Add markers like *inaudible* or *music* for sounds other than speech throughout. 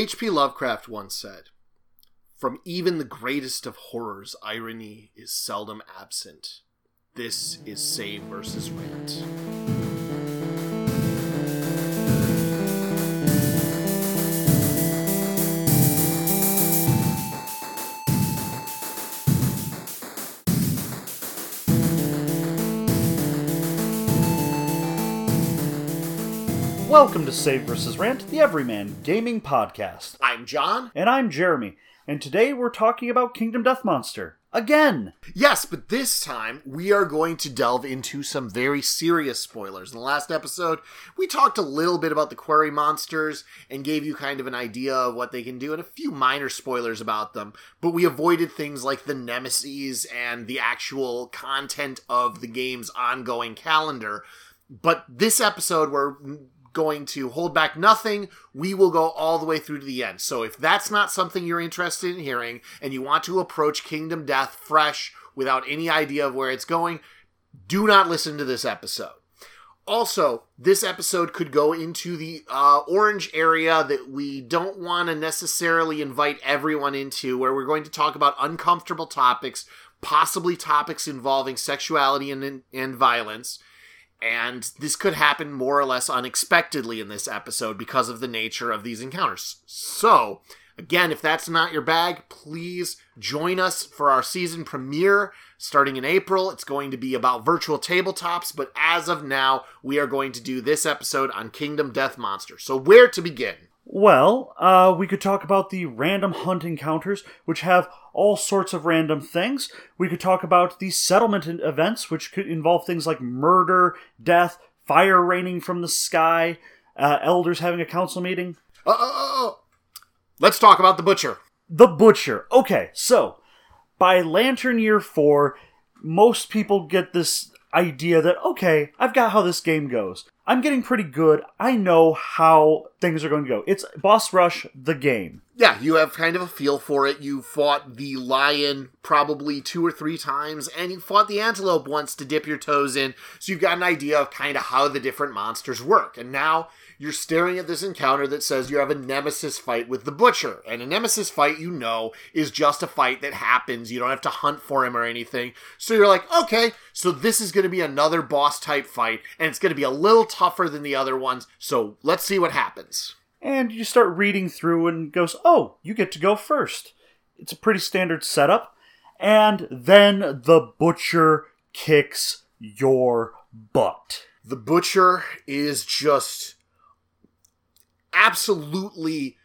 H.P. Lovecraft once said, From even the greatest of horrors, irony is seldom absent. This is Save versus Rant. Welcome to Save vs. Rant, the Everyman Gaming Podcast. I'm John. And I'm Jeremy. And today we're talking about Kingdom Death Monster. Again! Yes, but this time we are going to delve into some very serious spoilers. In the last episode, we talked a little bit about the quarry monsters and gave you kind of an idea of what they can do and a few minor spoilers about them, but we avoided things like the nemesis and the actual content of the game's ongoing calendar. But this episode, we're going to hold back nothing. We will go all the way through to the end. So if that's not something you're interested in hearing and you want to approach Kingdom Death fresh without any idea of where it's going, do not listen to this episode. Also, this episode could go into the uh, orange area that we don't want to necessarily invite everyone into, where we're going to talk about uncomfortable topics, possibly topics involving sexuality and, and violence and this could happen more or less unexpectedly in this episode because of the nature of these encounters. So, again, if that's not your bag, please join us for our season premiere starting in April. It's going to be about virtual tabletops, but as of now, we are going to do this episode on Kingdom Death Monster. So, where to begin? Well, uh, we could talk about the random hunt encounters, which have all sorts of random things. We could talk about the settlement events, which could involve things like murder, death, fire raining from the sky, uh, elders having a council meeting. Uh, uh, uh, let's talk about the butcher. The butcher. Okay, so by Lantern Year 4, most people get this idea that, okay, I've got how this game goes. I'm getting pretty good. I know how things are going to go. It's Boss Rush, the game. Yeah, you have kind of a feel for it. You fought the lion probably two or three times, and you fought the antelope once to dip your toes in, so you've got an idea of kind of how the different monsters work. And now you're staring at this encounter that says you have a nemesis fight with the butcher. And a nemesis fight, you know, is just a fight that happens. You don't have to hunt for him or anything. So you're like, okay, so this is going to be another boss type fight, and it's going to be a little tougher than the other ones. So let's see what happens. And you start reading through and goes, oh, you get to go first. It's a pretty standard setup. And then the butcher kicks your butt. The butcher is just absolutely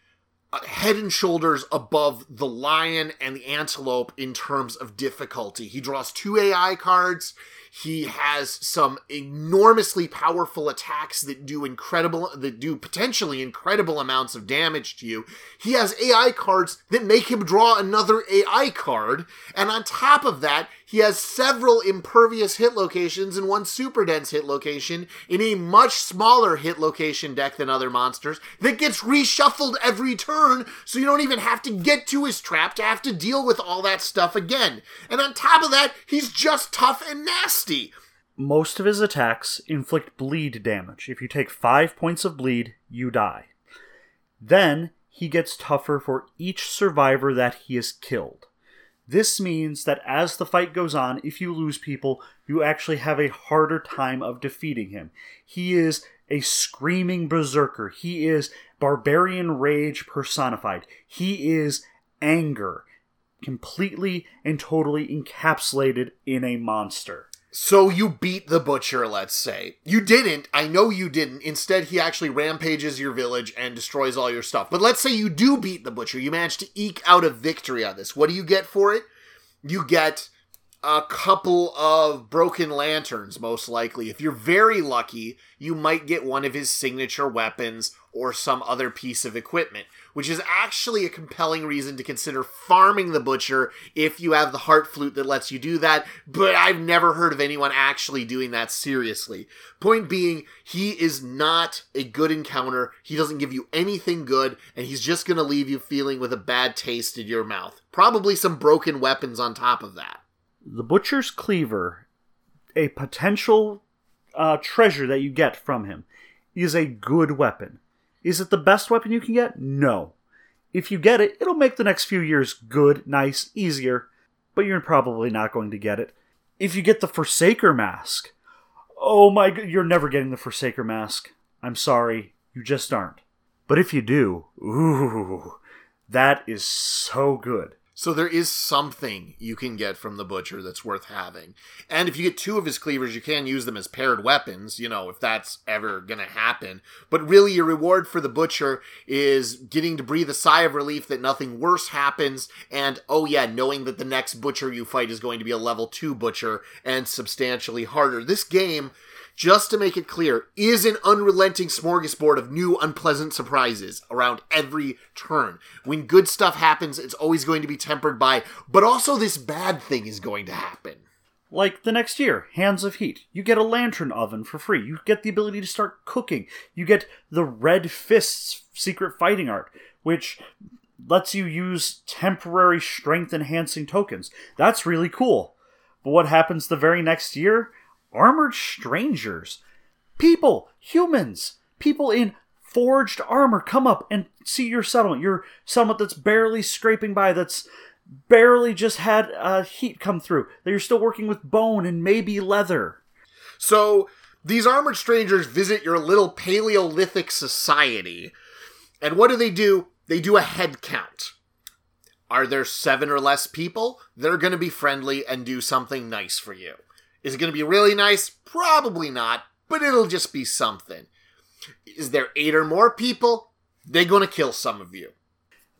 uh, head and shoulders above the lion and the antelope in terms of difficulty. He draws two AI cards. He has some enormously powerful attacks that do incredible, that do potentially incredible amounts of damage to you. He has AI cards that make him draw another AI card. And on top of that, he has several impervious hit locations and one super dense hit location in a much smaller hit location deck than other monsters that gets reshuffled every turn, so you don't even have to get to his trap to have to deal with all that stuff again. And on top of that, he's just tough and nasty. Most of his attacks inflict bleed damage. If you take five points of bleed, you die. Then he gets tougher for each survivor that he has killed. This means that as the fight goes on, if you lose people, you actually have a harder time of defeating him. He is a screaming berserker. He is barbarian rage personified. He is anger, completely and totally encapsulated in a monster. So you beat the butcher, let's say. You didn't. I know you didn't. Instead, he actually rampages your village and destroys all your stuff. But let's say you do beat the butcher. You manage to eke out a victory on this. What do you get for it? You get a couple of broken lanterns, most likely. If you're very lucky, you might get one of his signature weapons or some other piece of equipment, which is actually a compelling reason to consider farming the butcher if you have the heart flute that lets you do that. But I've never heard of anyone actually doing that seriously. Point being, he is not a good encounter. He doesn't give you anything good, and he's just to leave you feeling with a bad taste in your mouth. Probably some broken weapons on top of that. The Butcher's Cleaver, a potential uh, treasure that you get from him, is a good weapon. Is it the best weapon you can get? No. If you get it, it'll make the next few years good, nice, easier, but you're probably not going to get it. If you get the Forsaker mask, oh my god, you're never getting the Forsaker mask. I'm sorry, you just aren't. But if you do, ooh, that is so good. So there is something you can get from the butcher that's worth having. And if you get two of his cleavers, you can use them as paired weapons, you know, if that's ever going to happen. But really, your reward for the butcher is getting to breathe a sigh of relief that nothing worse happens. And oh, yeah, knowing that the next butcher you fight is going to be a level 2 butcher and substantially harder. This game just to make it clear, is an unrelenting smorgasbord of new unpleasant surprises around every turn. When good stuff happens, it's always going to be tempered by, but also this bad thing is going to happen. Like the next year, Hands of Heat. You get a lantern oven for free. You get the ability to start cooking. You get the Red Fists secret fighting art, which lets you use temporary strength enhancing tokens. That's really cool. But what happens the very next year? Armored strangers. People, humans, people in forged armor come up and see your settlement. Your settlement that's barely scraping by, that's barely just had uh, heat come through, that you're still working with bone and maybe leather. So these armored strangers visit your little Paleolithic society. And what do they do? They do a head count. Are there seven or less people? They're going to be friendly and do something nice for you. Is it going to be really nice? Probably not, but it'll just be something. Is there eight or more people? They're going to kill some of you.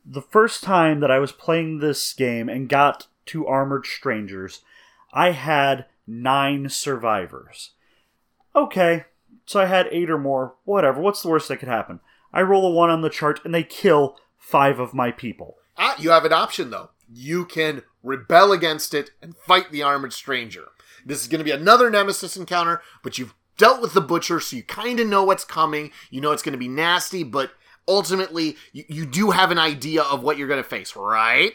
The first time that I was playing this game and got to Armored Strangers, I had nine survivors. Okay, so I had eight or more. Whatever. What's the worst that could happen? I roll a one on the chart and they kill five of my people. Ah, you have an option though. You can rebel against it and fight the armored stranger. This is going to be another Nemesis encounter, but you've dealt with the Butcher, so you kind of know what's coming. You know it's going to be nasty, but ultimately, you, you do have an idea of what you're going to face, right?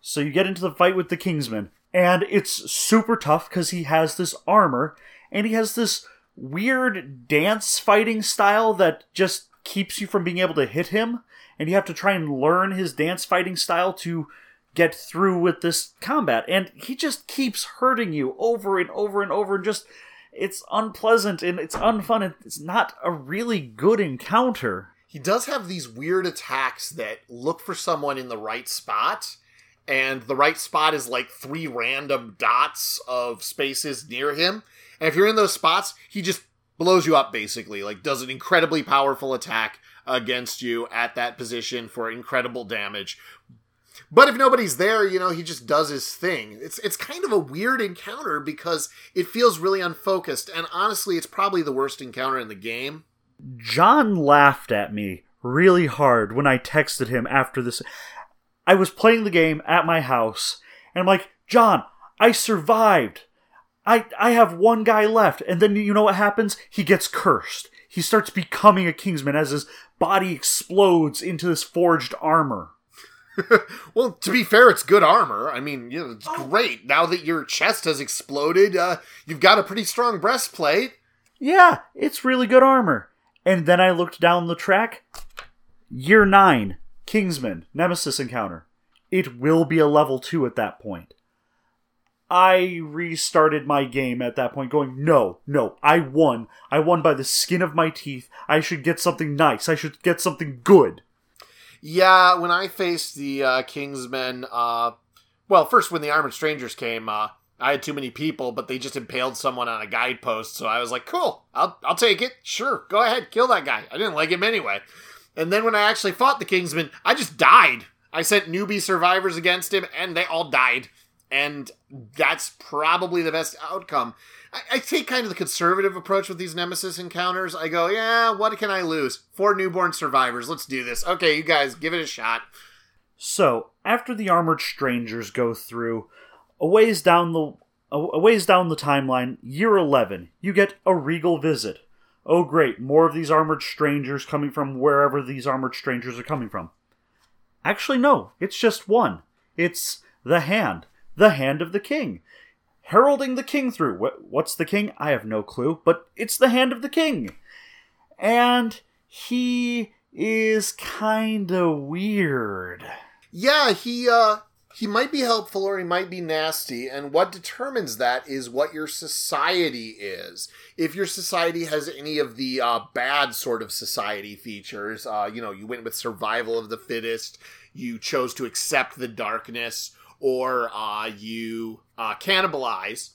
So you get into the fight with the Kingsman, and it's super tough because he has this armor, and he has this weird dance fighting style that just keeps you from being able to hit him, and you have to try and learn his dance fighting style to get through with this combat and he just keeps hurting you over and over and over and just it's unpleasant and it's unfun and it's not a really good encounter. He does have these weird attacks that look for someone in the right spot and the right spot is like three random dots of spaces near him. And if you're in those spots he just blows you up basically like does an incredibly powerful attack against you at that position for incredible damage but if nobody's there, you know, he just does his thing. It's it's kind of a weird encounter because it feels really unfocused, and honestly, it's probably the worst encounter in the game. John laughed at me really hard when I texted him after this. I was playing the game at my house, and I'm like, John, I survived. I I have one guy left, and then you know what happens? He gets cursed. He starts becoming a Kingsman as his body explodes into this forged armor. *laughs* well, to be fair, it's good armor. I mean, you know, it's oh. great. Now that your chest has exploded, uh, you've got a pretty strong breastplate. Yeah, it's really good armor. And then I looked down the track. Year 9, Kingsman, Nemesis encounter. It will be a level 2 at that point. I restarted my game at that point, going, no, no, I won. I won by the skin of my teeth. I should get something nice. I should get something good. Yeah, when I faced the uh, Kingsmen, uh, well, first when the Armored Strangers came, uh, I had too many people, but they just impaled someone on a guidepost, so I was like, cool, I'll, I'll take it. Sure, go ahead, kill that guy. I didn't like him anyway. And then when I actually fought the Kingsmen, I just died. I sent newbie survivors against him, and they all died. And that's probably the best outcome. I, I, take kind of the conservative approach with these Nemesis encounters. I go, yeah, what can I lose? Four newborn survivors. Let's do this. Okay, you guys, give it a shot. So, after the armored strangers go through, a ways down the a ways down the timeline, year 11, you get a regal visit. Oh great, more of these armored strangers coming from wherever these armored strangers are coming from. Actually no, it's just one. It's the hand, the hand of the king heralding the king through. What's the king? I have no clue, but it's the hand of the king. And he is kind of weird. Yeah, he uh he might be helpful or he might be nasty, and what determines that is what your society is. If your society has any of the uh, bad sort of society features, uh, you know, you went with survival of the fittest, you chose to accept the darkness, or uh, you uh, cannibalize,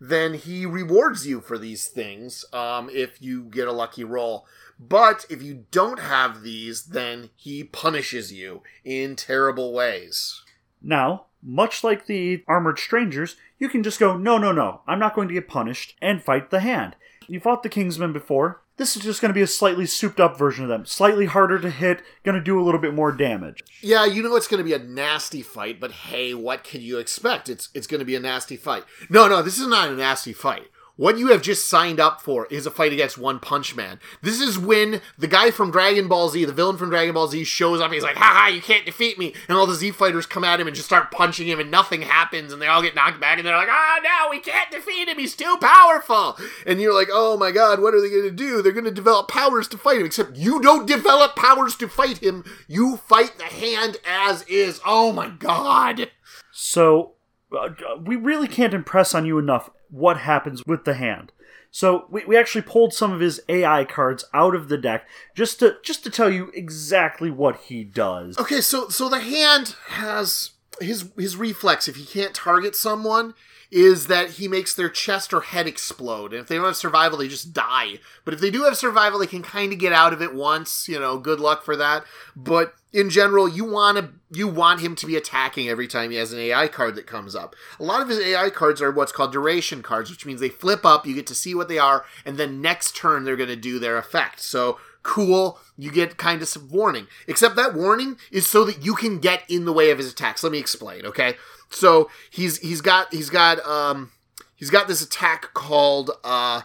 then he rewards you for these things um, if you get a lucky roll. But if you don't have these, then he punishes you in terrible ways. Now, much like the armored strangers, you can just go, no, no, no, I'm not going to get punished, and fight the hand. You fought the Kingsmen before. This is just going to be a slightly souped up version of them. Slightly harder to hit, going to do a little bit more damage. Yeah, you know it's going to be a nasty fight, but hey, what can you expect? It's it's going to be a nasty fight. No, no, this is not a nasty fight. What you have just signed up for is a fight against One Punch Man. This is when the guy from Dragon Ball Z, the villain from Dragon Ball Z, shows up. He's like, haha, you can't defeat me. And all the Z fighters come at him and just start punching him, and nothing happens. And they all get knocked back, and they're like, oh, no, we can't defeat him. He's too powerful. And you're like, oh my god, what are they going to do? They're going to develop powers to fight him. Except you don't develop powers to fight him. You fight the hand as is. Oh my god. So, uh, we really can't impress on you enough what happens with the hand. So we, we actually pulled some of his AI cards out of the deck just to just to tell you exactly what he does. Okay, so so the hand has his his reflex if he can't target someone is that he makes their chest or head explode. And if they don't have survival, they just die. But if they do have survival, they can kind of get out of it once, you know, good luck for that. But in general, you want to you want him to be attacking every time he has an AI card that comes up. A lot of his AI cards are what's called duration cards, which means they flip up, you get to see what they are, and then next turn they're going to do their effect. So cool, you get kind of some warning. Except that warning is so that you can get in the way of his attacks. Let me explain, okay? So he's he's got he's got um he's got this attack called uh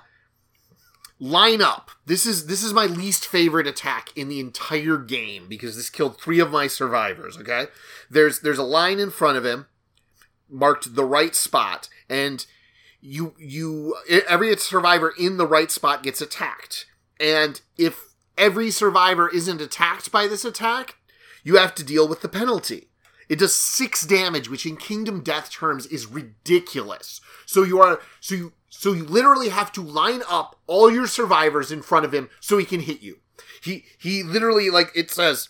line up. This is this is my least favorite attack in the entire game because this killed three of my survivors, okay? There's there's a line in front of him marked the right spot and you you every survivor in the right spot gets attacked. And if every survivor isn't attacked by this attack, you have to deal with the penalty. It does six damage, which in Kingdom Death terms is ridiculous. So you are so you so you literally have to line up all your survivors in front of him so he can hit you. He he literally like it says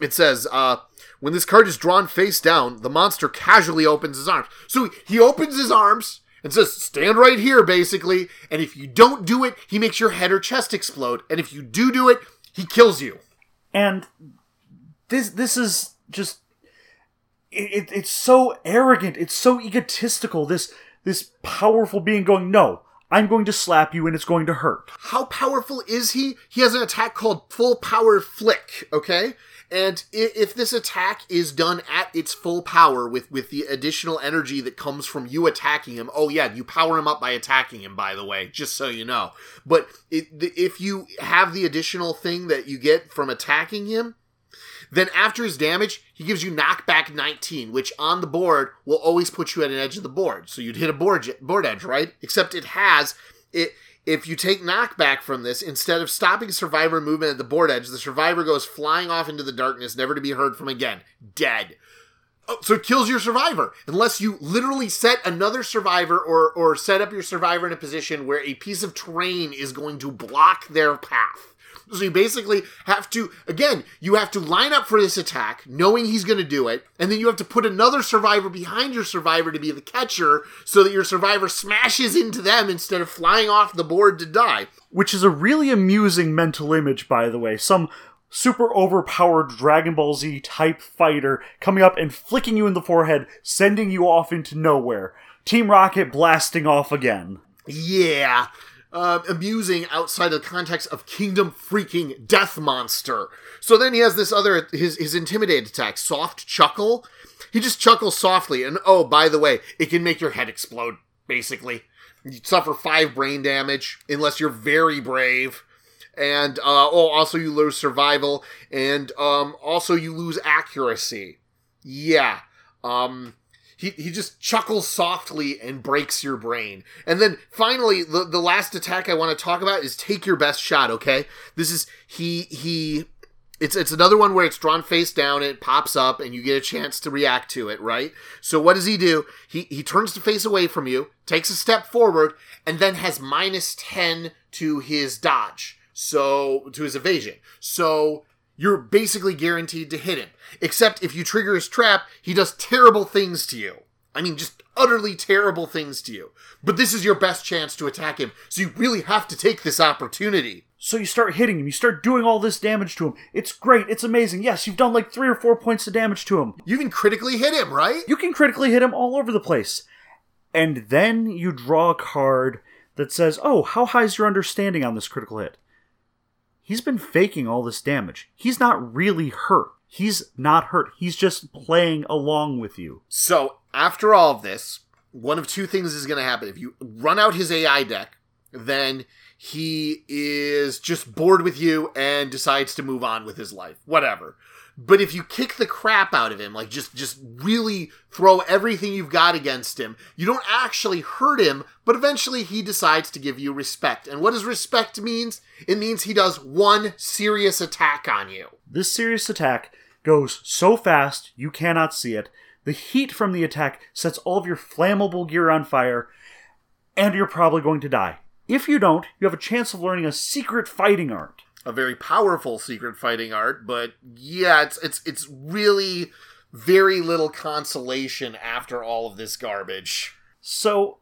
it says uh when this card is drawn face down, the monster casually opens his arms. So he opens his arms and says, stand right here, basically. And if you don't do it, he makes your head or chest explode. And if you do do it, he kills you. And this this is just it, it's so arrogant. It's so egotistical. This this powerful being going, no, I'm going to slap you and it's going to hurt. How powerful is he? He has an attack called Full Power Flick. Okay. And if this attack is done at its full power with, with the additional energy that comes from you attacking him, oh yeah, you power him up by attacking him, by the way, just so you know. But it, if you have the additional thing that you get from attacking him, then after his damage, he gives you knockback 19, which on the board will always put you at an edge of the board. So you'd hit a board board edge, right? Except it has it if you take knockback from this, instead of stopping survivor movement at the board edge, the survivor goes flying off into the darkness, never to be heard from again. Dead. Oh, so it kills your survivor unless you literally set another survivor or or set up your survivor in a position where a piece of terrain is going to block their path. So you basically have to, again, you have to line up for this attack, knowing he's going to do it, and then you have to put another survivor behind your survivor to be the catcher so that your survivor smashes into them instead of flying off the board to die. Which is a really amusing mental image, by the way. Some super overpowered Dragon Ball Z type fighter coming up and flicking you in the forehead, sending you off into nowhere. Team Rocket blasting off again. Yeah uh, amusing outside of the context of Kingdom freaking Death Monster. So then he has this other his his intimidate attack, soft chuckle. He just chuckles softly, and oh, by the way, it can make your head explode. Basically, you suffer five brain damage unless you're very brave, and uh, oh, also you lose survival, and um, also you lose accuracy. Yeah. Um, he, he just chuckles softly and breaks your brain. And then finally, the, the last attack I want to talk about is take your best shot, okay? This is he he It's it's another one where it's drawn face down, and it pops up, and you get a chance to react to it, right? So what does he do? He he turns the face away from you, takes a step forward, and then has minus ten to his dodge, so to his evasion. So you're basically guaranteed to hit him. Except if you trigger his trap, he does terrible things to you. I mean, just utterly terrible things to you. But this is your best chance to attack him, so you really have to take this opportunity. So you start hitting him, you start doing all this damage to him. It's great, it's amazing. Yes, you've done like three or four points of damage to him. You can critically hit him, right? You can critically hit him all over the place. And then you draw a card that says, Oh, how high is your understanding on this critical hit? He's been faking all this damage. He's not really hurt. He's not hurt. He's just playing along with you. So, after all of this, one of two things is going to happen. If you run out his AI deck, then he is just bored with you and decides to move on with his life. Whatever. But if you kick the crap out of him, like just just really throw everything you've got against him, you don't actually hurt him, but eventually he decides to give you respect. And what does respect means? It means he does one serious attack on you. This serious attack goes so fast you cannot see it. The heat from the attack sets all of your flammable gear on fire, and you're probably going to die. If you don't, you have a chance of learning a secret fighting art. A very powerful secret fighting art, but yeah, it's it's it's really very little consolation after all of this garbage. So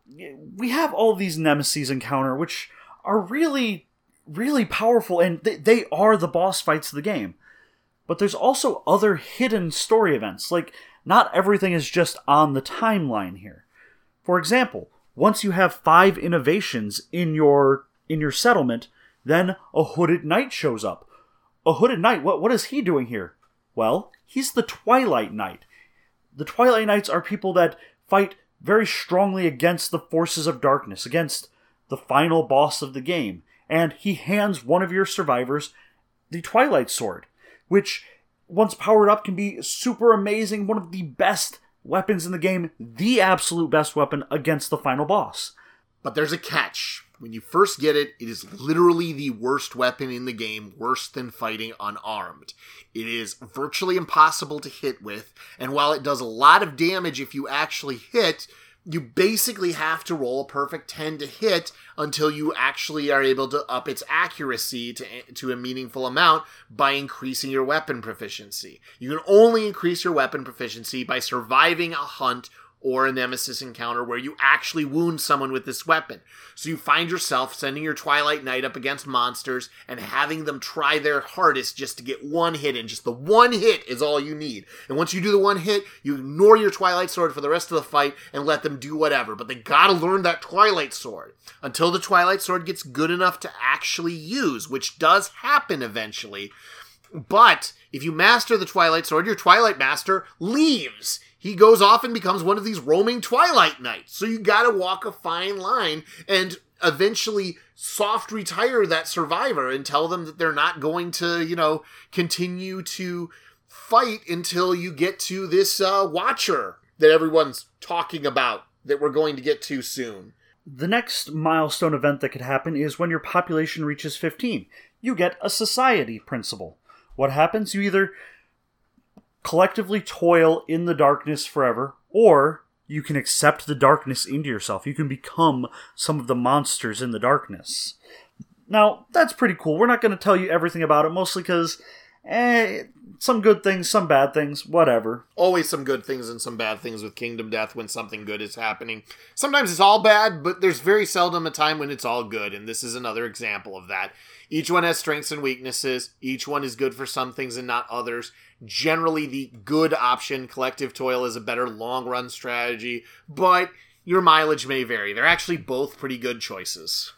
we have all these nemesis encounter, which are really, really powerful, and they, they are the boss fights of the game. But there's also other hidden story events. Like, not everything is just on the timeline here. For example, once you have five innovations in your in your settlement, then a hooded knight shows up. A hooded knight, what what is he doing here? Well, he's the Twilight Knight. The Twilight Knights are people that fight very strongly against the forces of darkness, against the final boss of the game, and he hands one of your survivors the Twilight Sword, which, once powered up, can be super amazing, one of the best weapons in the game, the absolute best weapon against the final boss. But there's a catch. When you first get it, it is literally the worst weapon in the game, worse than fighting unarmed. It is virtually impossible to hit with, and while it does a lot of damage if you actually hit, you basically have to roll a perfect 10 to hit until you actually are able to up its accuracy to, to a meaningful amount by increasing your weapon proficiency. You can only increase your weapon proficiency by surviving a hunt or a nemesis encounter where you actually wound someone with this weapon. So you find yourself sending your Twilight Knight up against monsters and having them try their hardest just to get one hit in. Just the one hit is all you need. And once you do the one hit, you ignore your Twilight Sword for the rest of the fight and let them do whatever. But they gotta learn that Twilight Sword until the Twilight Sword gets good enough to actually use, which does happen eventually. But if you master the Twilight Sword, your Twilight Master leaves he goes off and becomes one of these roaming Twilight Knights. So you gotta walk a fine line and eventually soft retire that survivor and tell them that they're not going to, you know, continue to fight until you get to this uh, Watcher that everyone's talking about that we're going to get to soon. The next milestone event that could happen is when your population reaches 15. You get a society principle. What happens? You either collectively toil in the darkness forever, or you can accept the darkness into yourself. You can become some of the monsters in the darkness. Now, that's pretty cool. We're not going to tell you everything about it, mostly because, eh, some good things, some bad things, whatever. Always some good things and some bad things with Kingdom Death when something good is happening. Sometimes it's all bad, but there's very seldom a time when it's all good, and this is another example of that. Each one has strengths and weaknesses. Each one is good for some things and not others. Generally, the good option, collective toil, is a better long run strategy, but your mileage may vary. They're actually both pretty good choices.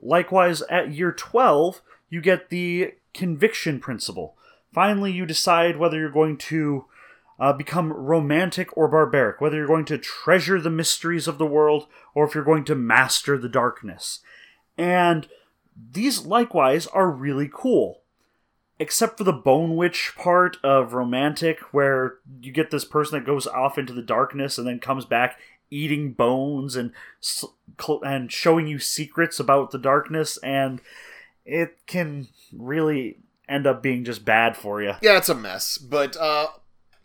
Likewise, at year 12, you get the conviction principle. Finally, you decide whether you're going to uh, become romantic or barbaric, whether you're going to treasure the mysteries of the world or if you're going to master the darkness. And these likewise are really cool. Except for the Bone Witch part of Romantic, where you get this person that goes off into the darkness and then comes back eating bones and and showing you secrets about the darkness, and it can really end up being just bad for you. Yeah, it's a mess. But uh,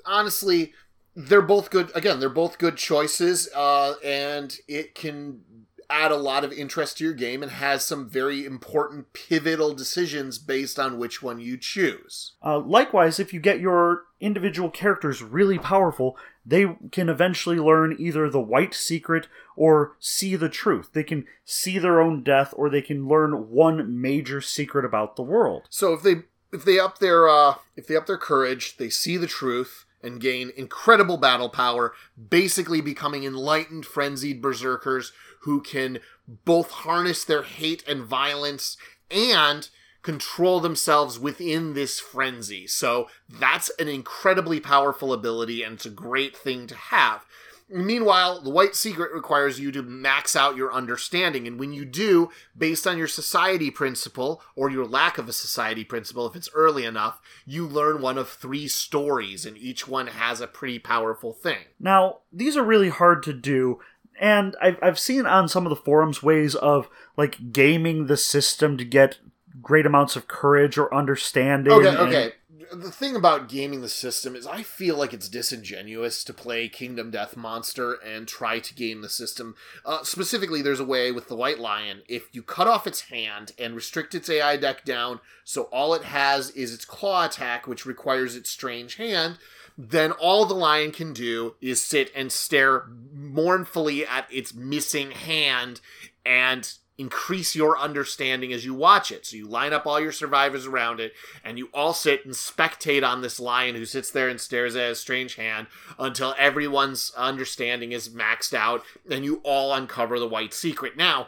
honestly, they're both good. Again, they're both good choices, uh, and it can add a lot of interest to your game and has some very important pivotal decisions based on which one you choose. Uh, likewise, if you get your individual characters really powerful, they can eventually learn either the white secret or see the truth. They can see their own death, or they can learn one major secret about the world. So if they if they up their uh, if they up their courage, they see the truth and gain incredible battle power, basically becoming enlightened, frenzied berserkers who can both harness their hate and violence and control themselves within this frenzy. So that's an incredibly powerful ability and it's a great thing to have. Meanwhile, the White Secret requires you to max out your understanding. And when you do, based on your society principle, or your lack of a society principle, if it's early enough, you learn one of three stories, and each one has a pretty powerful thing. Now, these are really hard to do, and I've, I've seen on some of the forums ways of like gaming the system to get great amounts of courage or understanding. Okay, okay. The thing about gaming the system is I feel like it's disingenuous to play Kingdom Death Monster and try to game the system. Uh, specifically, there's a way with the White Lion. If you cut off its hand and restrict its AI deck down so all it has is its claw attack, which requires its strange hand, then all the lion can do is sit and stare mournfully at its missing hand and increase your understanding as you watch it. So you line up all your survivors around it, and you all sit and spectate on this lion who sits there and stares at his strange hand until everyone's understanding is maxed out, and you all uncover the white secret. Now,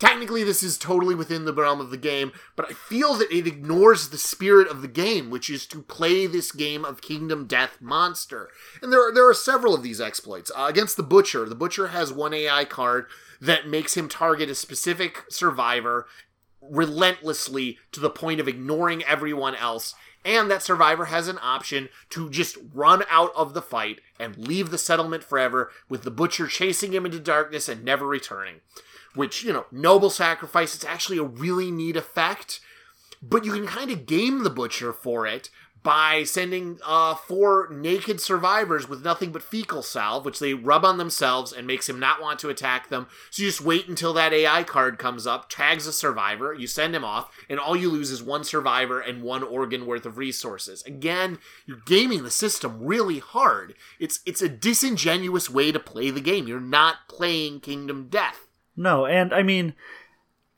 Technically, this is totally within the realm of the game, but I feel that it ignores the spirit of the game, which is to play this game of Kingdom Death Monster. And there are, there are several of these exploits. Uh, against the Butcher, the Butcher has one AI card that makes him target a specific survivor relentlessly to the point of ignoring everyone else. And that survivor has an option to just run out of the fight and leave the settlement forever, with the Butcher chasing him into darkness and never returning which, you know, noble sacrifice. It's actually a really neat effect. But you can kind of game the butcher for it by sending uh, four naked survivors with nothing but fecal salve, which they rub on themselves and makes him not want to attack them. So you just wait until that AI card comes up, tags a survivor, you send him off, and all you lose is one survivor and one organ worth of resources. Again, you're gaming the system really hard. It's it's a disingenuous way to play the game. You're not playing Kingdom Death. No, and I mean,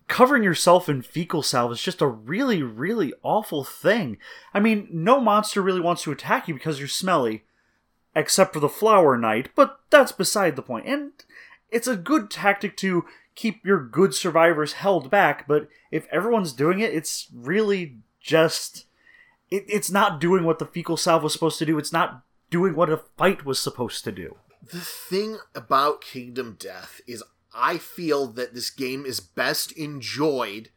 covering yourself in fecal salve is just a really, really awful thing. I mean, no monster really wants to attack you because you're smelly, except for the Flower Knight, but that's beside the point. And it's a good tactic to keep your good survivors held back, but if everyone's doing it, it's really just. It, it's not doing what the fecal salve was supposed to do. It's not doing what a fight was supposed to do. The thing about Kingdom Death is I feel that this game is best enjoyed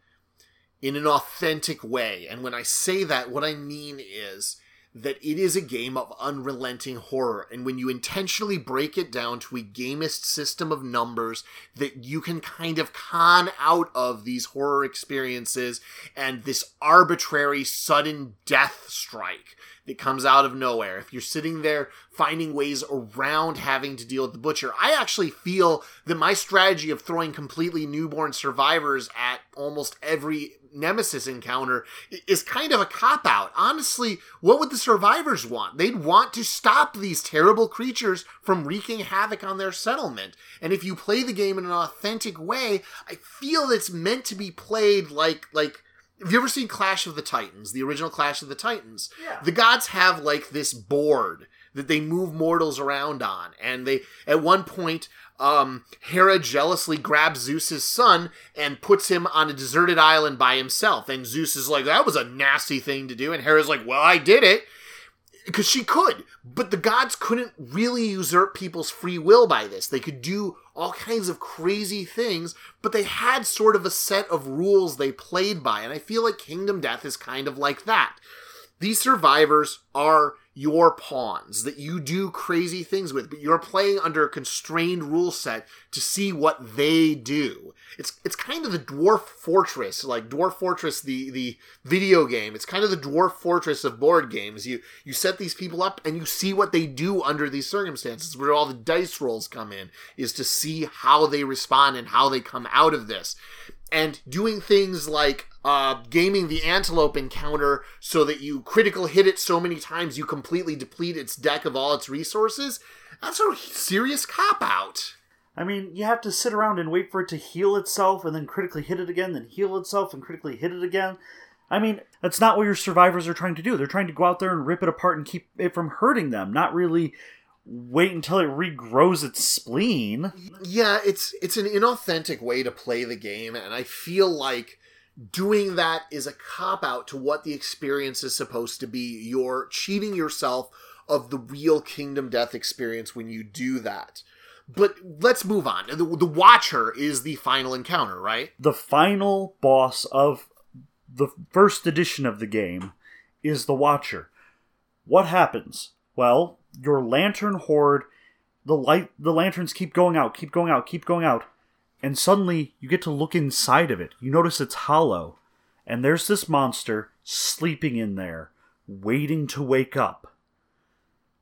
in an authentic way. And when I say that, what I mean is that it is a game of unrelenting horror. And when you intentionally break it down to a gamist system of numbers that you can kind of con out of these horror experiences and this arbitrary sudden death strike that comes out of nowhere. If you're sitting there finding ways around having to deal with the butcher, I actually feel that my strategy of throwing completely newborn survivors at almost every nemesis encounter is kind of a cop out. Honestly, what would the survivors want? They'd want to stop these terrible creatures from wreaking havoc on their settlement. And if you play the game in an authentic way, I feel it's meant to be played like like have you ever seen Clash of the Titans, the original Clash of the Titans? Yeah. The gods have like this board that they move mortals around on, and they at one point, um, Hera jealously grabs Zeus's son and puts him on a deserted island by himself. And Zeus is like, "That was a nasty thing to do," and Hera's like, "Well, I did it." Because she could, but the gods couldn't really usurp people's free will by this. They could do all kinds of crazy things, but they had sort of a set of rules they played by. And I feel like Kingdom Death is kind of like that. These survivors are your pawns that you do crazy things with, but you're playing under a constrained rule set to see what they do. It's it's kind of the Dwarf Fortress, like Dwarf Fortress, the the video game. It's kind of the Dwarf Fortress of board games. You you set these people up and you see what they do under these circumstances. Where all the dice rolls come in is to see how they respond and how they come out of this and doing things like uh, gaming the antelope encounter so that you critical hit it so many times you completely deplete its deck of all its resources. That's a serious cop out. I mean, you have to sit around and wait for it to heal itself and then critically hit it again, then heal itself and critically hit it again. I mean, that's not what your survivors are trying to do. They're trying to go out there and rip it apart and keep it from hurting them, not really wait until it regrows its spleen. Yeah, it's it's an inauthentic way to play the game, and I feel like doing that is a cop out to what the experience is supposed to be. You're cheating yourself of the real Kingdom Death experience when you do that. But let's move on. The, the Watcher is the final encounter, right? The final boss of the first edition of the game is the Watcher. What happens? Well, your lantern hoard, the light, the lanterns keep going out, keep going out, keep going out, and suddenly you get to look inside of it. You notice it's hollow, and there's this monster sleeping in there, waiting to wake up.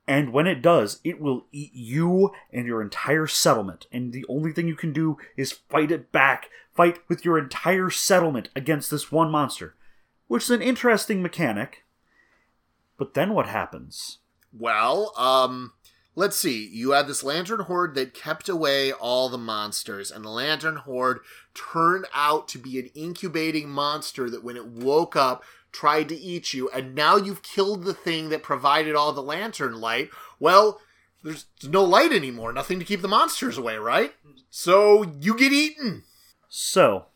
And when it does, it will eat you and your entire settlement. And the only thing you can do is fight it back. Fight with your entire settlement against this one monster. Which is an interesting mechanic. But then what happens? Well, um, let's see. You had this lantern hoard that kept away all the monsters, and the lantern hoard turned out to be an incubating monster that, when it woke up, tried to eat you, and now you've killed the thing that provided all the lantern light. Well, there's no light anymore, nothing to keep the monsters away, right? So you get eaten. So,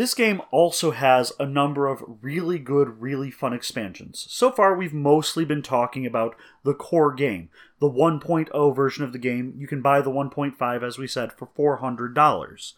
this game also has a number of really good, really fun expansions. So far, we've mostly been talking about the core game. The 1.0 version of the game, you can buy the 1.5, as we said, for $400.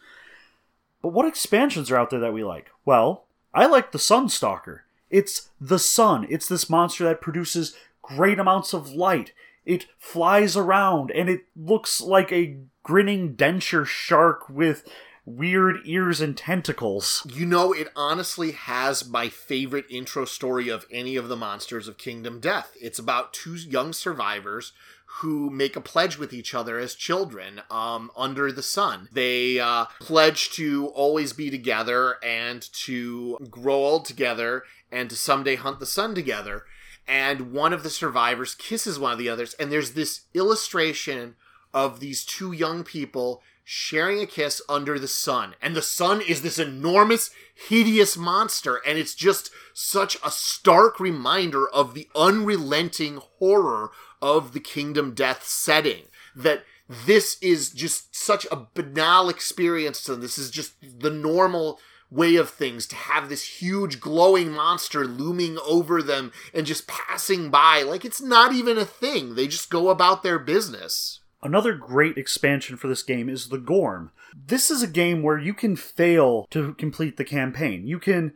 But what expansions are out there that we like? Well, I like the Sunstalker. It's the sun, it's this monster that produces great amounts of light. It flies around and it looks like a grinning denture shark with weird ears and tentacles. You know, it honestly has my favorite intro story of any of the monsters of Kingdom Death. It's about two young survivors who make a pledge with each other as children um, under the sun. They uh, pledge to always be together and to grow old together and to someday hunt the sun together. And one of the survivors kisses one of the others, and there's this illustration of these two young people sharing a kiss under the sun. And the sun is this enormous, hideous monster. And it's just such a stark reminder of the unrelenting horror of the Kingdom Death setting. That this is just such a banal experience to them. This is just the normal way of things to have this huge glowing monster looming over them and just passing by like it's not even a thing. They just go about their business. Another great expansion for this game is the Gorm. This is a game where you can fail to complete the campaign. You can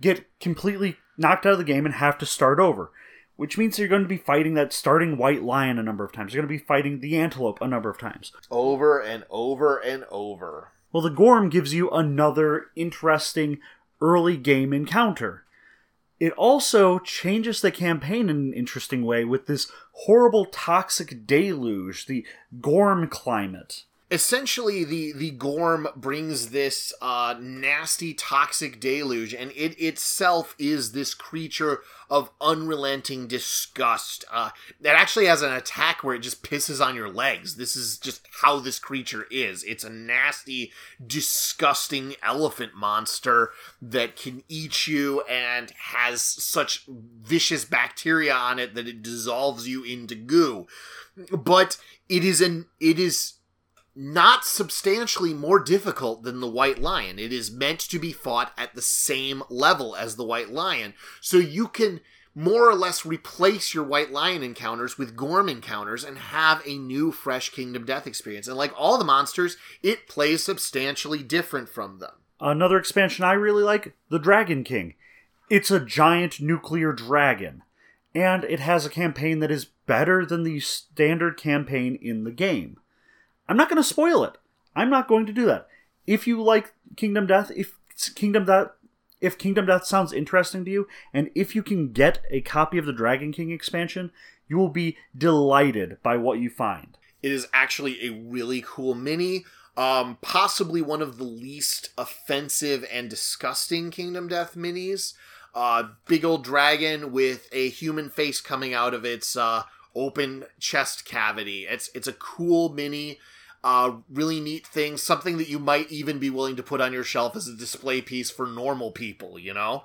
get completely knocked out of the game and have to start over, which means you're going to be fighting that starting white lion a number of times. You're going to be fighting the antelope a number of times. Over and over and over. Well, the Gorm gives you another interesting early game encounter. It also changes the campaign in an interesting way with this horrible toxic deluge, the Gorm climate. Essentially, the the Gorm brings this uh, nasty toxic deluge, and it itself is this creature of unrelenting disgust. Uh, that actually has an attack where it just pisses on your legs. This is just how this creature is. It's a nasty, disgusting elephant monster that can eat you and has such vicious bacteria on it that it dissolves you into goo. But it is an it is not substantially more difficult than the White Lion. It is meant to be fought at the same level as the White Lion. So you can more or less replace your White Lion encounters with Gorm encounters and have a new, fresh Kingdom Death experience. And like all the monsters, it plays substantially different from them. Another expansion I really like the Dragon King. It's a giant nuclear dragon and it has a campaign that is better than the standard campaign in the game. I'm not going to spoil it. I'm not going to do that. If you like Kingdom Death, if Kingdom Death if Kingdom Death sounds interesting to you, and if you can get a copy of the Dragon King expansion, you will be delighted by what you find. It is actually a really cool mini. Um, possibly one of the least offensive and disgusting Kingdom Death minis. Uh, big old dragon with a human face coming out of its uh, open chest cavity. It's it's a cool mini. Uh, really neat thing, something that you might even be willing to put on your shelf as a display piece for normal people, you know?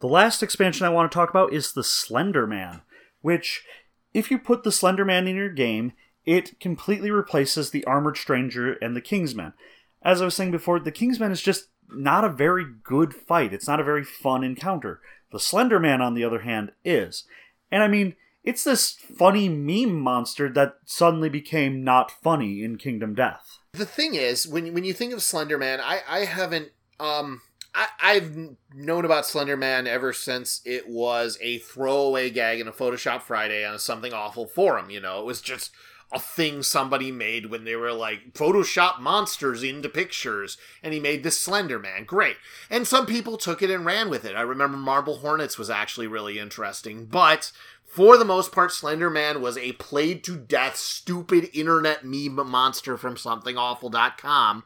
The last expansion I want to talk about is the Slender Man, which, if you put the Slender Man in your game, it completely replaces the Armored Stranger and the Kingsman. As I was saying before, the Kingsman is just not a very good fight. It's not a very fun encounter. The Slender Man, on the other hand, is. And I mean, it's this funny meme monster that suddenly became not funny in Kingdom Death. The thing is, when when you think of Slender Man, I I haven't um I, I've known about Slender Man ever since it was a throwaway gag in a Photoshop Friday on Something Awful forum. You know, it was just a thing somebody made when they were like Photoshop monsters into pictures, and he made this Slender Man. Great. And some people took it and ran with it. I remember Marble Hornets was actually really interesting, but for the most part, Slender Man was a played to death, stupid internet meme monster from somethingawful.com.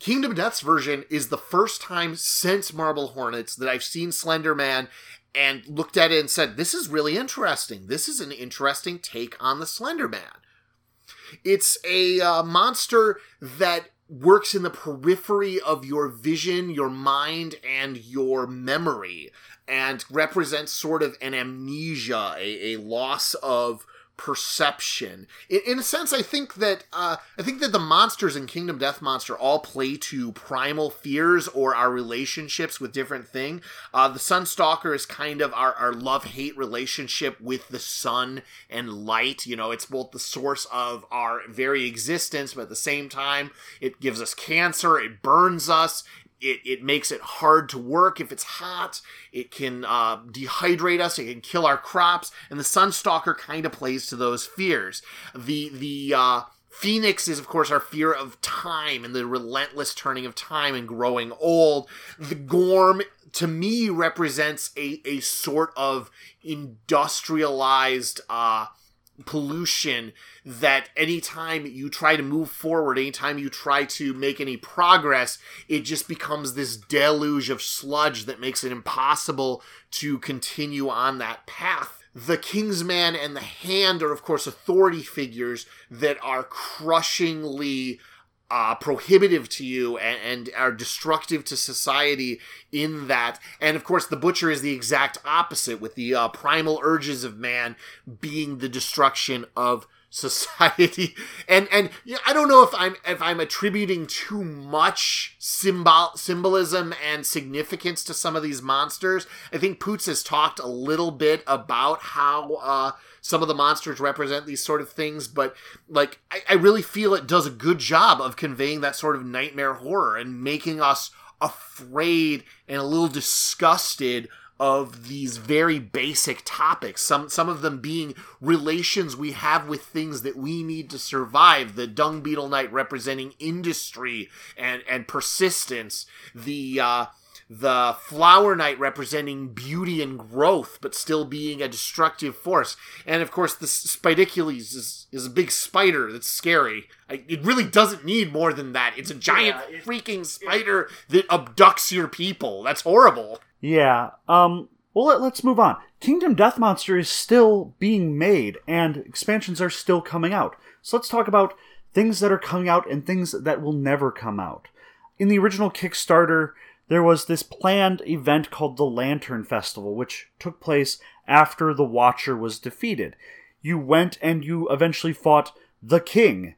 Kingdom Death's version is the first time since Marble Hornets that I've seen Slender Man and looked at it and said, This is really interesting. This is an interesting take on the Slender Man. It's a uh, monster that works in the periphery of your vision, your mind, and your memory and represents sort of an amnesia, a, a loss of perception. In, in, a sense, I think that uh, I think that the monsters in Kingdom Death Monster all play to primal fears or our relationships with different thing. Uh, the Sunstalker is kind of our, our love hate relationship with the sun and light. You know, it's both the source of our very existence, but at the same time, it gives us cancer. It burns us it, it makes it hard to work if it's hot. It can uh, dehydrate us. It can kill our crops. And the Sunstalker kind of plays to those fears. The the uh, Phoenix is, of course, our fear of time and the relentless turning of time and growing old. The Gorm, to me, represents a, a sort of industrialized uh, pollution that anytime you try to move forward, anytime you try to make any progress, it just becomes this deluge of sludge that makes it impossible to continue on that path. The Kingsman and the Hand are, of course, authority figures that are crushingly uh, prohibitive to you and, and, are destructive to society in that. And of course, the butcher is the exact opposite, with the uh, primal urges of man being the destruction of *laughs* society. And and you know, I don't know if I'm if I'm attributing too much symbol symbolism and significance to some of these monsters. I think Poots has talked a little bit about how. Uh, some of the monsters represent these sort of things, but like I, I really feel it does a good job of conveying that sort of nightmare horror and making us afraid and a little disgusted of these very basic topics. Some some of them being relations we have with things that we need to survive the dung beetle knight representing industry and and persistence the uh the Flower Knight representing beauty and growth, but still being a destructive force. And of course, the Spidicules is, is a big spider that's scary. I, it really doesn't need more than that. It's a giant yeah, it, freaking spider it, that abducts your people. That's horrible. Yeah. Um. Well, let, let's move on. Kingdom Death Monster is still being made, and expansions are still coming out. So let's talk about things that are coming out and things that will never come out. In the original Kickstarter, there was this planned event called the Lantern Festival, which took place after the Watcher was defeated. You went and you eventually fought the King.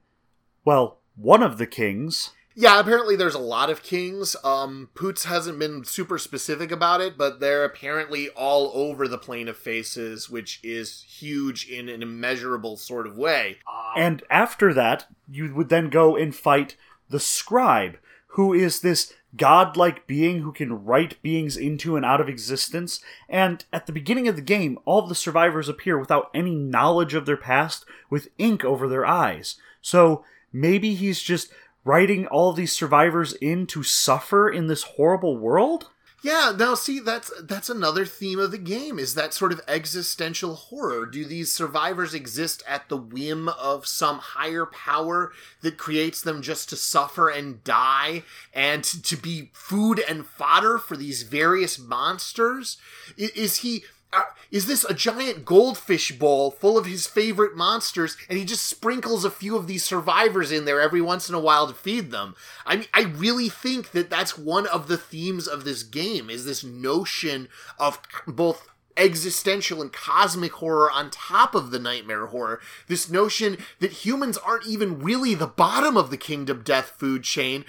Well, one of the kings. Yeah, apparently there's a lot of kings. Um, Poots hasn't been super specific about it, but they're apparently all over the plane of faces, which is huge in an immeasurable sort of way. And after that, you would then go and fight the Scribe, who is this godlike being who can write beings into and out of existence. And at the beginning of the game, all of the survivors appear without any knowledge of their past, with ink over their eyes. So maybe he's just writing all these survivors in to suffer in this horrible world? Yeah, now see that's that's another theme of the game is that sort of existential horror. Do these survivors exist at the whim of some higher power that creates them just to suffer and die and to be food and fodder for these various monsters? Is he Uh, is this a giant goldfish bowl full of his favorite monsters and he just sprinkles a few of these survivors in there every once in a while to feed them? I mean i really think that that's one of the themes of this game is this notion of both existential and cosmic horror on top of the nightmare horror. This notion that humans aren't even really the bottom of the kingdom death food chain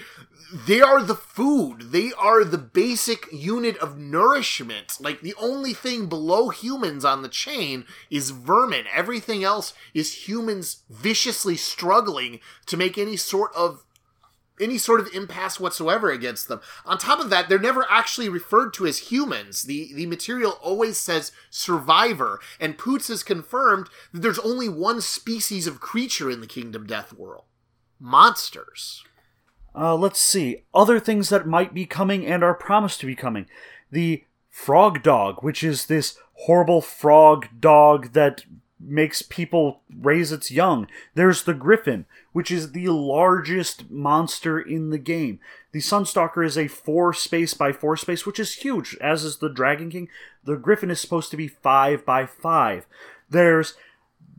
they are the food. They are the basic unit of nourishment. Like the only thing below humans on the chain is vermin. Everything else is humans viciously struggling to make any sort of any sort of impasse whatsoever against them. On top of that, they're never actually referred to as humans. The the material always says survivor, and Poots has confirmed that there's only one species of creature in the Kingdom Death world. Monsters. Uh, let's see. Other things that might be coming and are promised to be coming. The Frog Dog, which is this horrible frog dog that makes people raise its young. There's the Griffin, which is the largest monster in the game. The Sunstalker is a four space by four space, which is huge, as is the Dragon King. The Griffin is supposed to be five by five. There's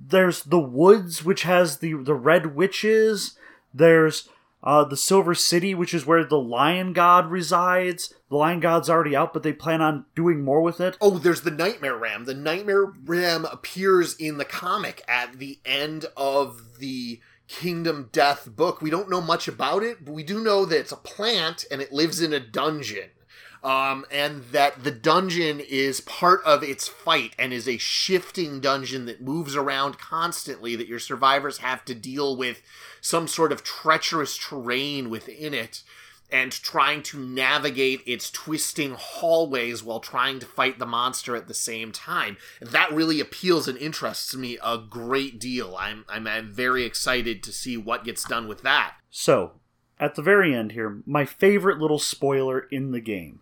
there's the Woods, which has the the red witches. There's uh, the Silver City, which is where the Lion God resides. The Lion God's already out, but they plan on doing more with it. Oh, there's the Nightmare Ram. The Nightmare Ram appears in the comic at the end of the Kingdom Death book. We don't know much about it, but we do know that it's a plant and it lives in a dungeon um, and that the dungeon is part of its fight and is a shifting dungeon that moves around constantly that your survivors have to deal with some sort of treacherous terrain within it and trying to navigate its twisting hallways while trying to fight the monster at the same time. That really appeals and interests me a great deal. I'm I'm, I'm very excited to see what gets done with that. So, at the very end here, my favorite little spoiler in the game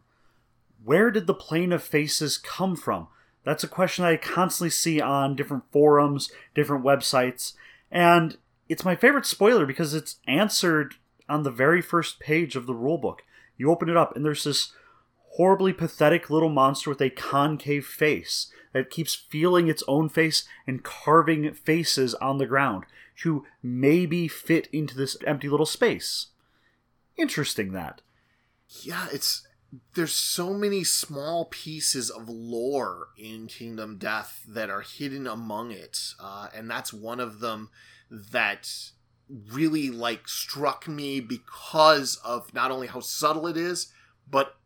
where did the plane of faces come from? That's a question I constantly see on different forums, different websites, and it's my favorite spoiler because it's answered on the very first page of the rulebook. You open it up, and there's this horribly pathetic little monster with a concave face that keeps feeling its own face and carving faces on the ground to maybe fit into this empty little space. Interesting that. Yeah, it's there's so many small pieces of lore in Kingdom Death that are hidden among it, uh, and that's one of them that really like struck me because of not only how subtle it is, but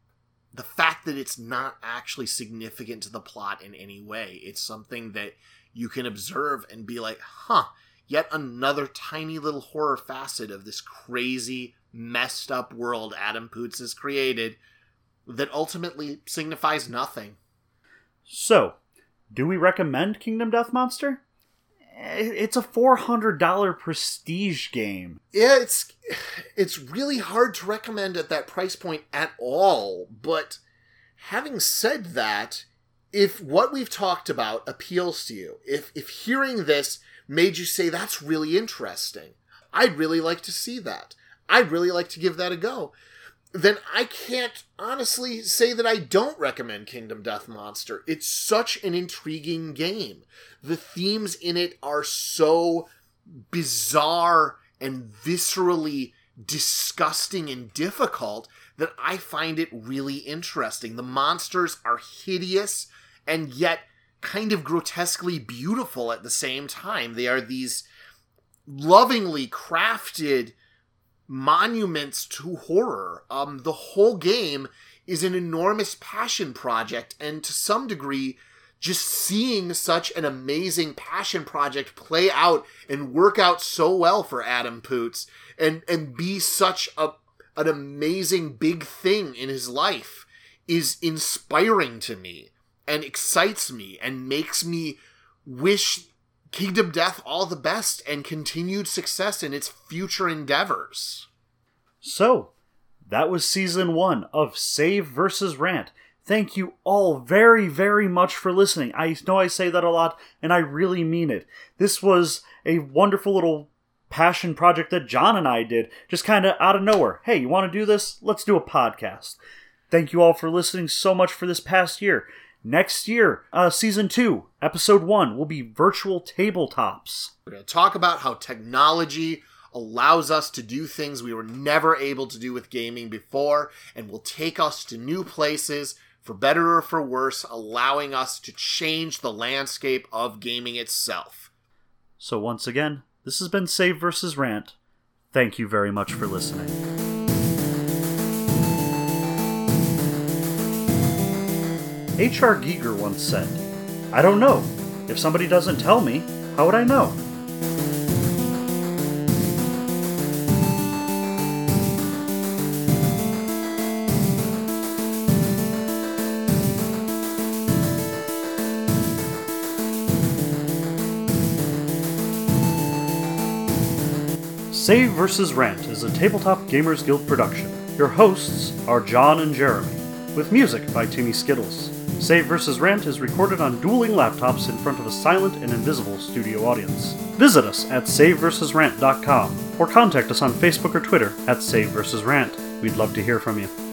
the fact that it's not actually significant to the plot in any way. It's something that you can observe and be like, huh, yet another tiny little horror facet of this crazy, messed up world Adam Poots has created that ultimately signifies nothing. So, do we recommend Kingdom Death Monster? It's a four hundred dollar prestige game. Yeah, it's it's really hard to recommend at that price point at all. But having said that, if what we've talked about appeals to you, if if hearing this made you say that's really interesting, I'd really like to see that. I'd really like to give that a go then I can't honestly say that I don't recommend Kingdom Death Monster. It's such an intriguing game. The themes in it are so bizarre and viscerally disgusting and difficult that I find it really interesting. The monsters are hideous and yet kind of grotesquely beautiful at the same time. They are these lovingly crafted monuments to horror. Um, the whole game is an enormous passion project, and to some degree, just seeing such an amazing passion project play out and work out so well for Adam Poots and and be such a an amazing big thing in his life is inspiring to me and excites me and makes me wish Kingdom Death all the best and continued success in its future endeavors. So, that was season one of Save versus Rant. Thank you all very, very much for listening. I know I say that a lot, and I really mean it. This was a wonderful little passion project that John and I did, just kind of out of nowhere. Hey, you want to do this? Let's do a podcast. Thank you all for listening so much for this past year. Next year, uh, season two, episode one, will be virtual tabletops. We're going to talk about how technology allows us to do things we were never able to do with gaming before and will take us to new places for better or for worse, allowing us to change the landscape of gaming itself. So, once again, this has been Save versus Rant. Thank you very much for listening. H.R. Giger once said, I don't know. If somebody doesn't tell me, how would I know? Save vs. Rant is a Tabletop Gamers Guild production. Your hosts are John and Jeremy, with music by Timmy Skittles. Save vs. Rant is recorded on dueling laptops in front of a silent and invisible studio audience. Visit us at saveversusrant.com or contact us on Facebook or Twitter at Save vs. Rant. We'd love to hear from you.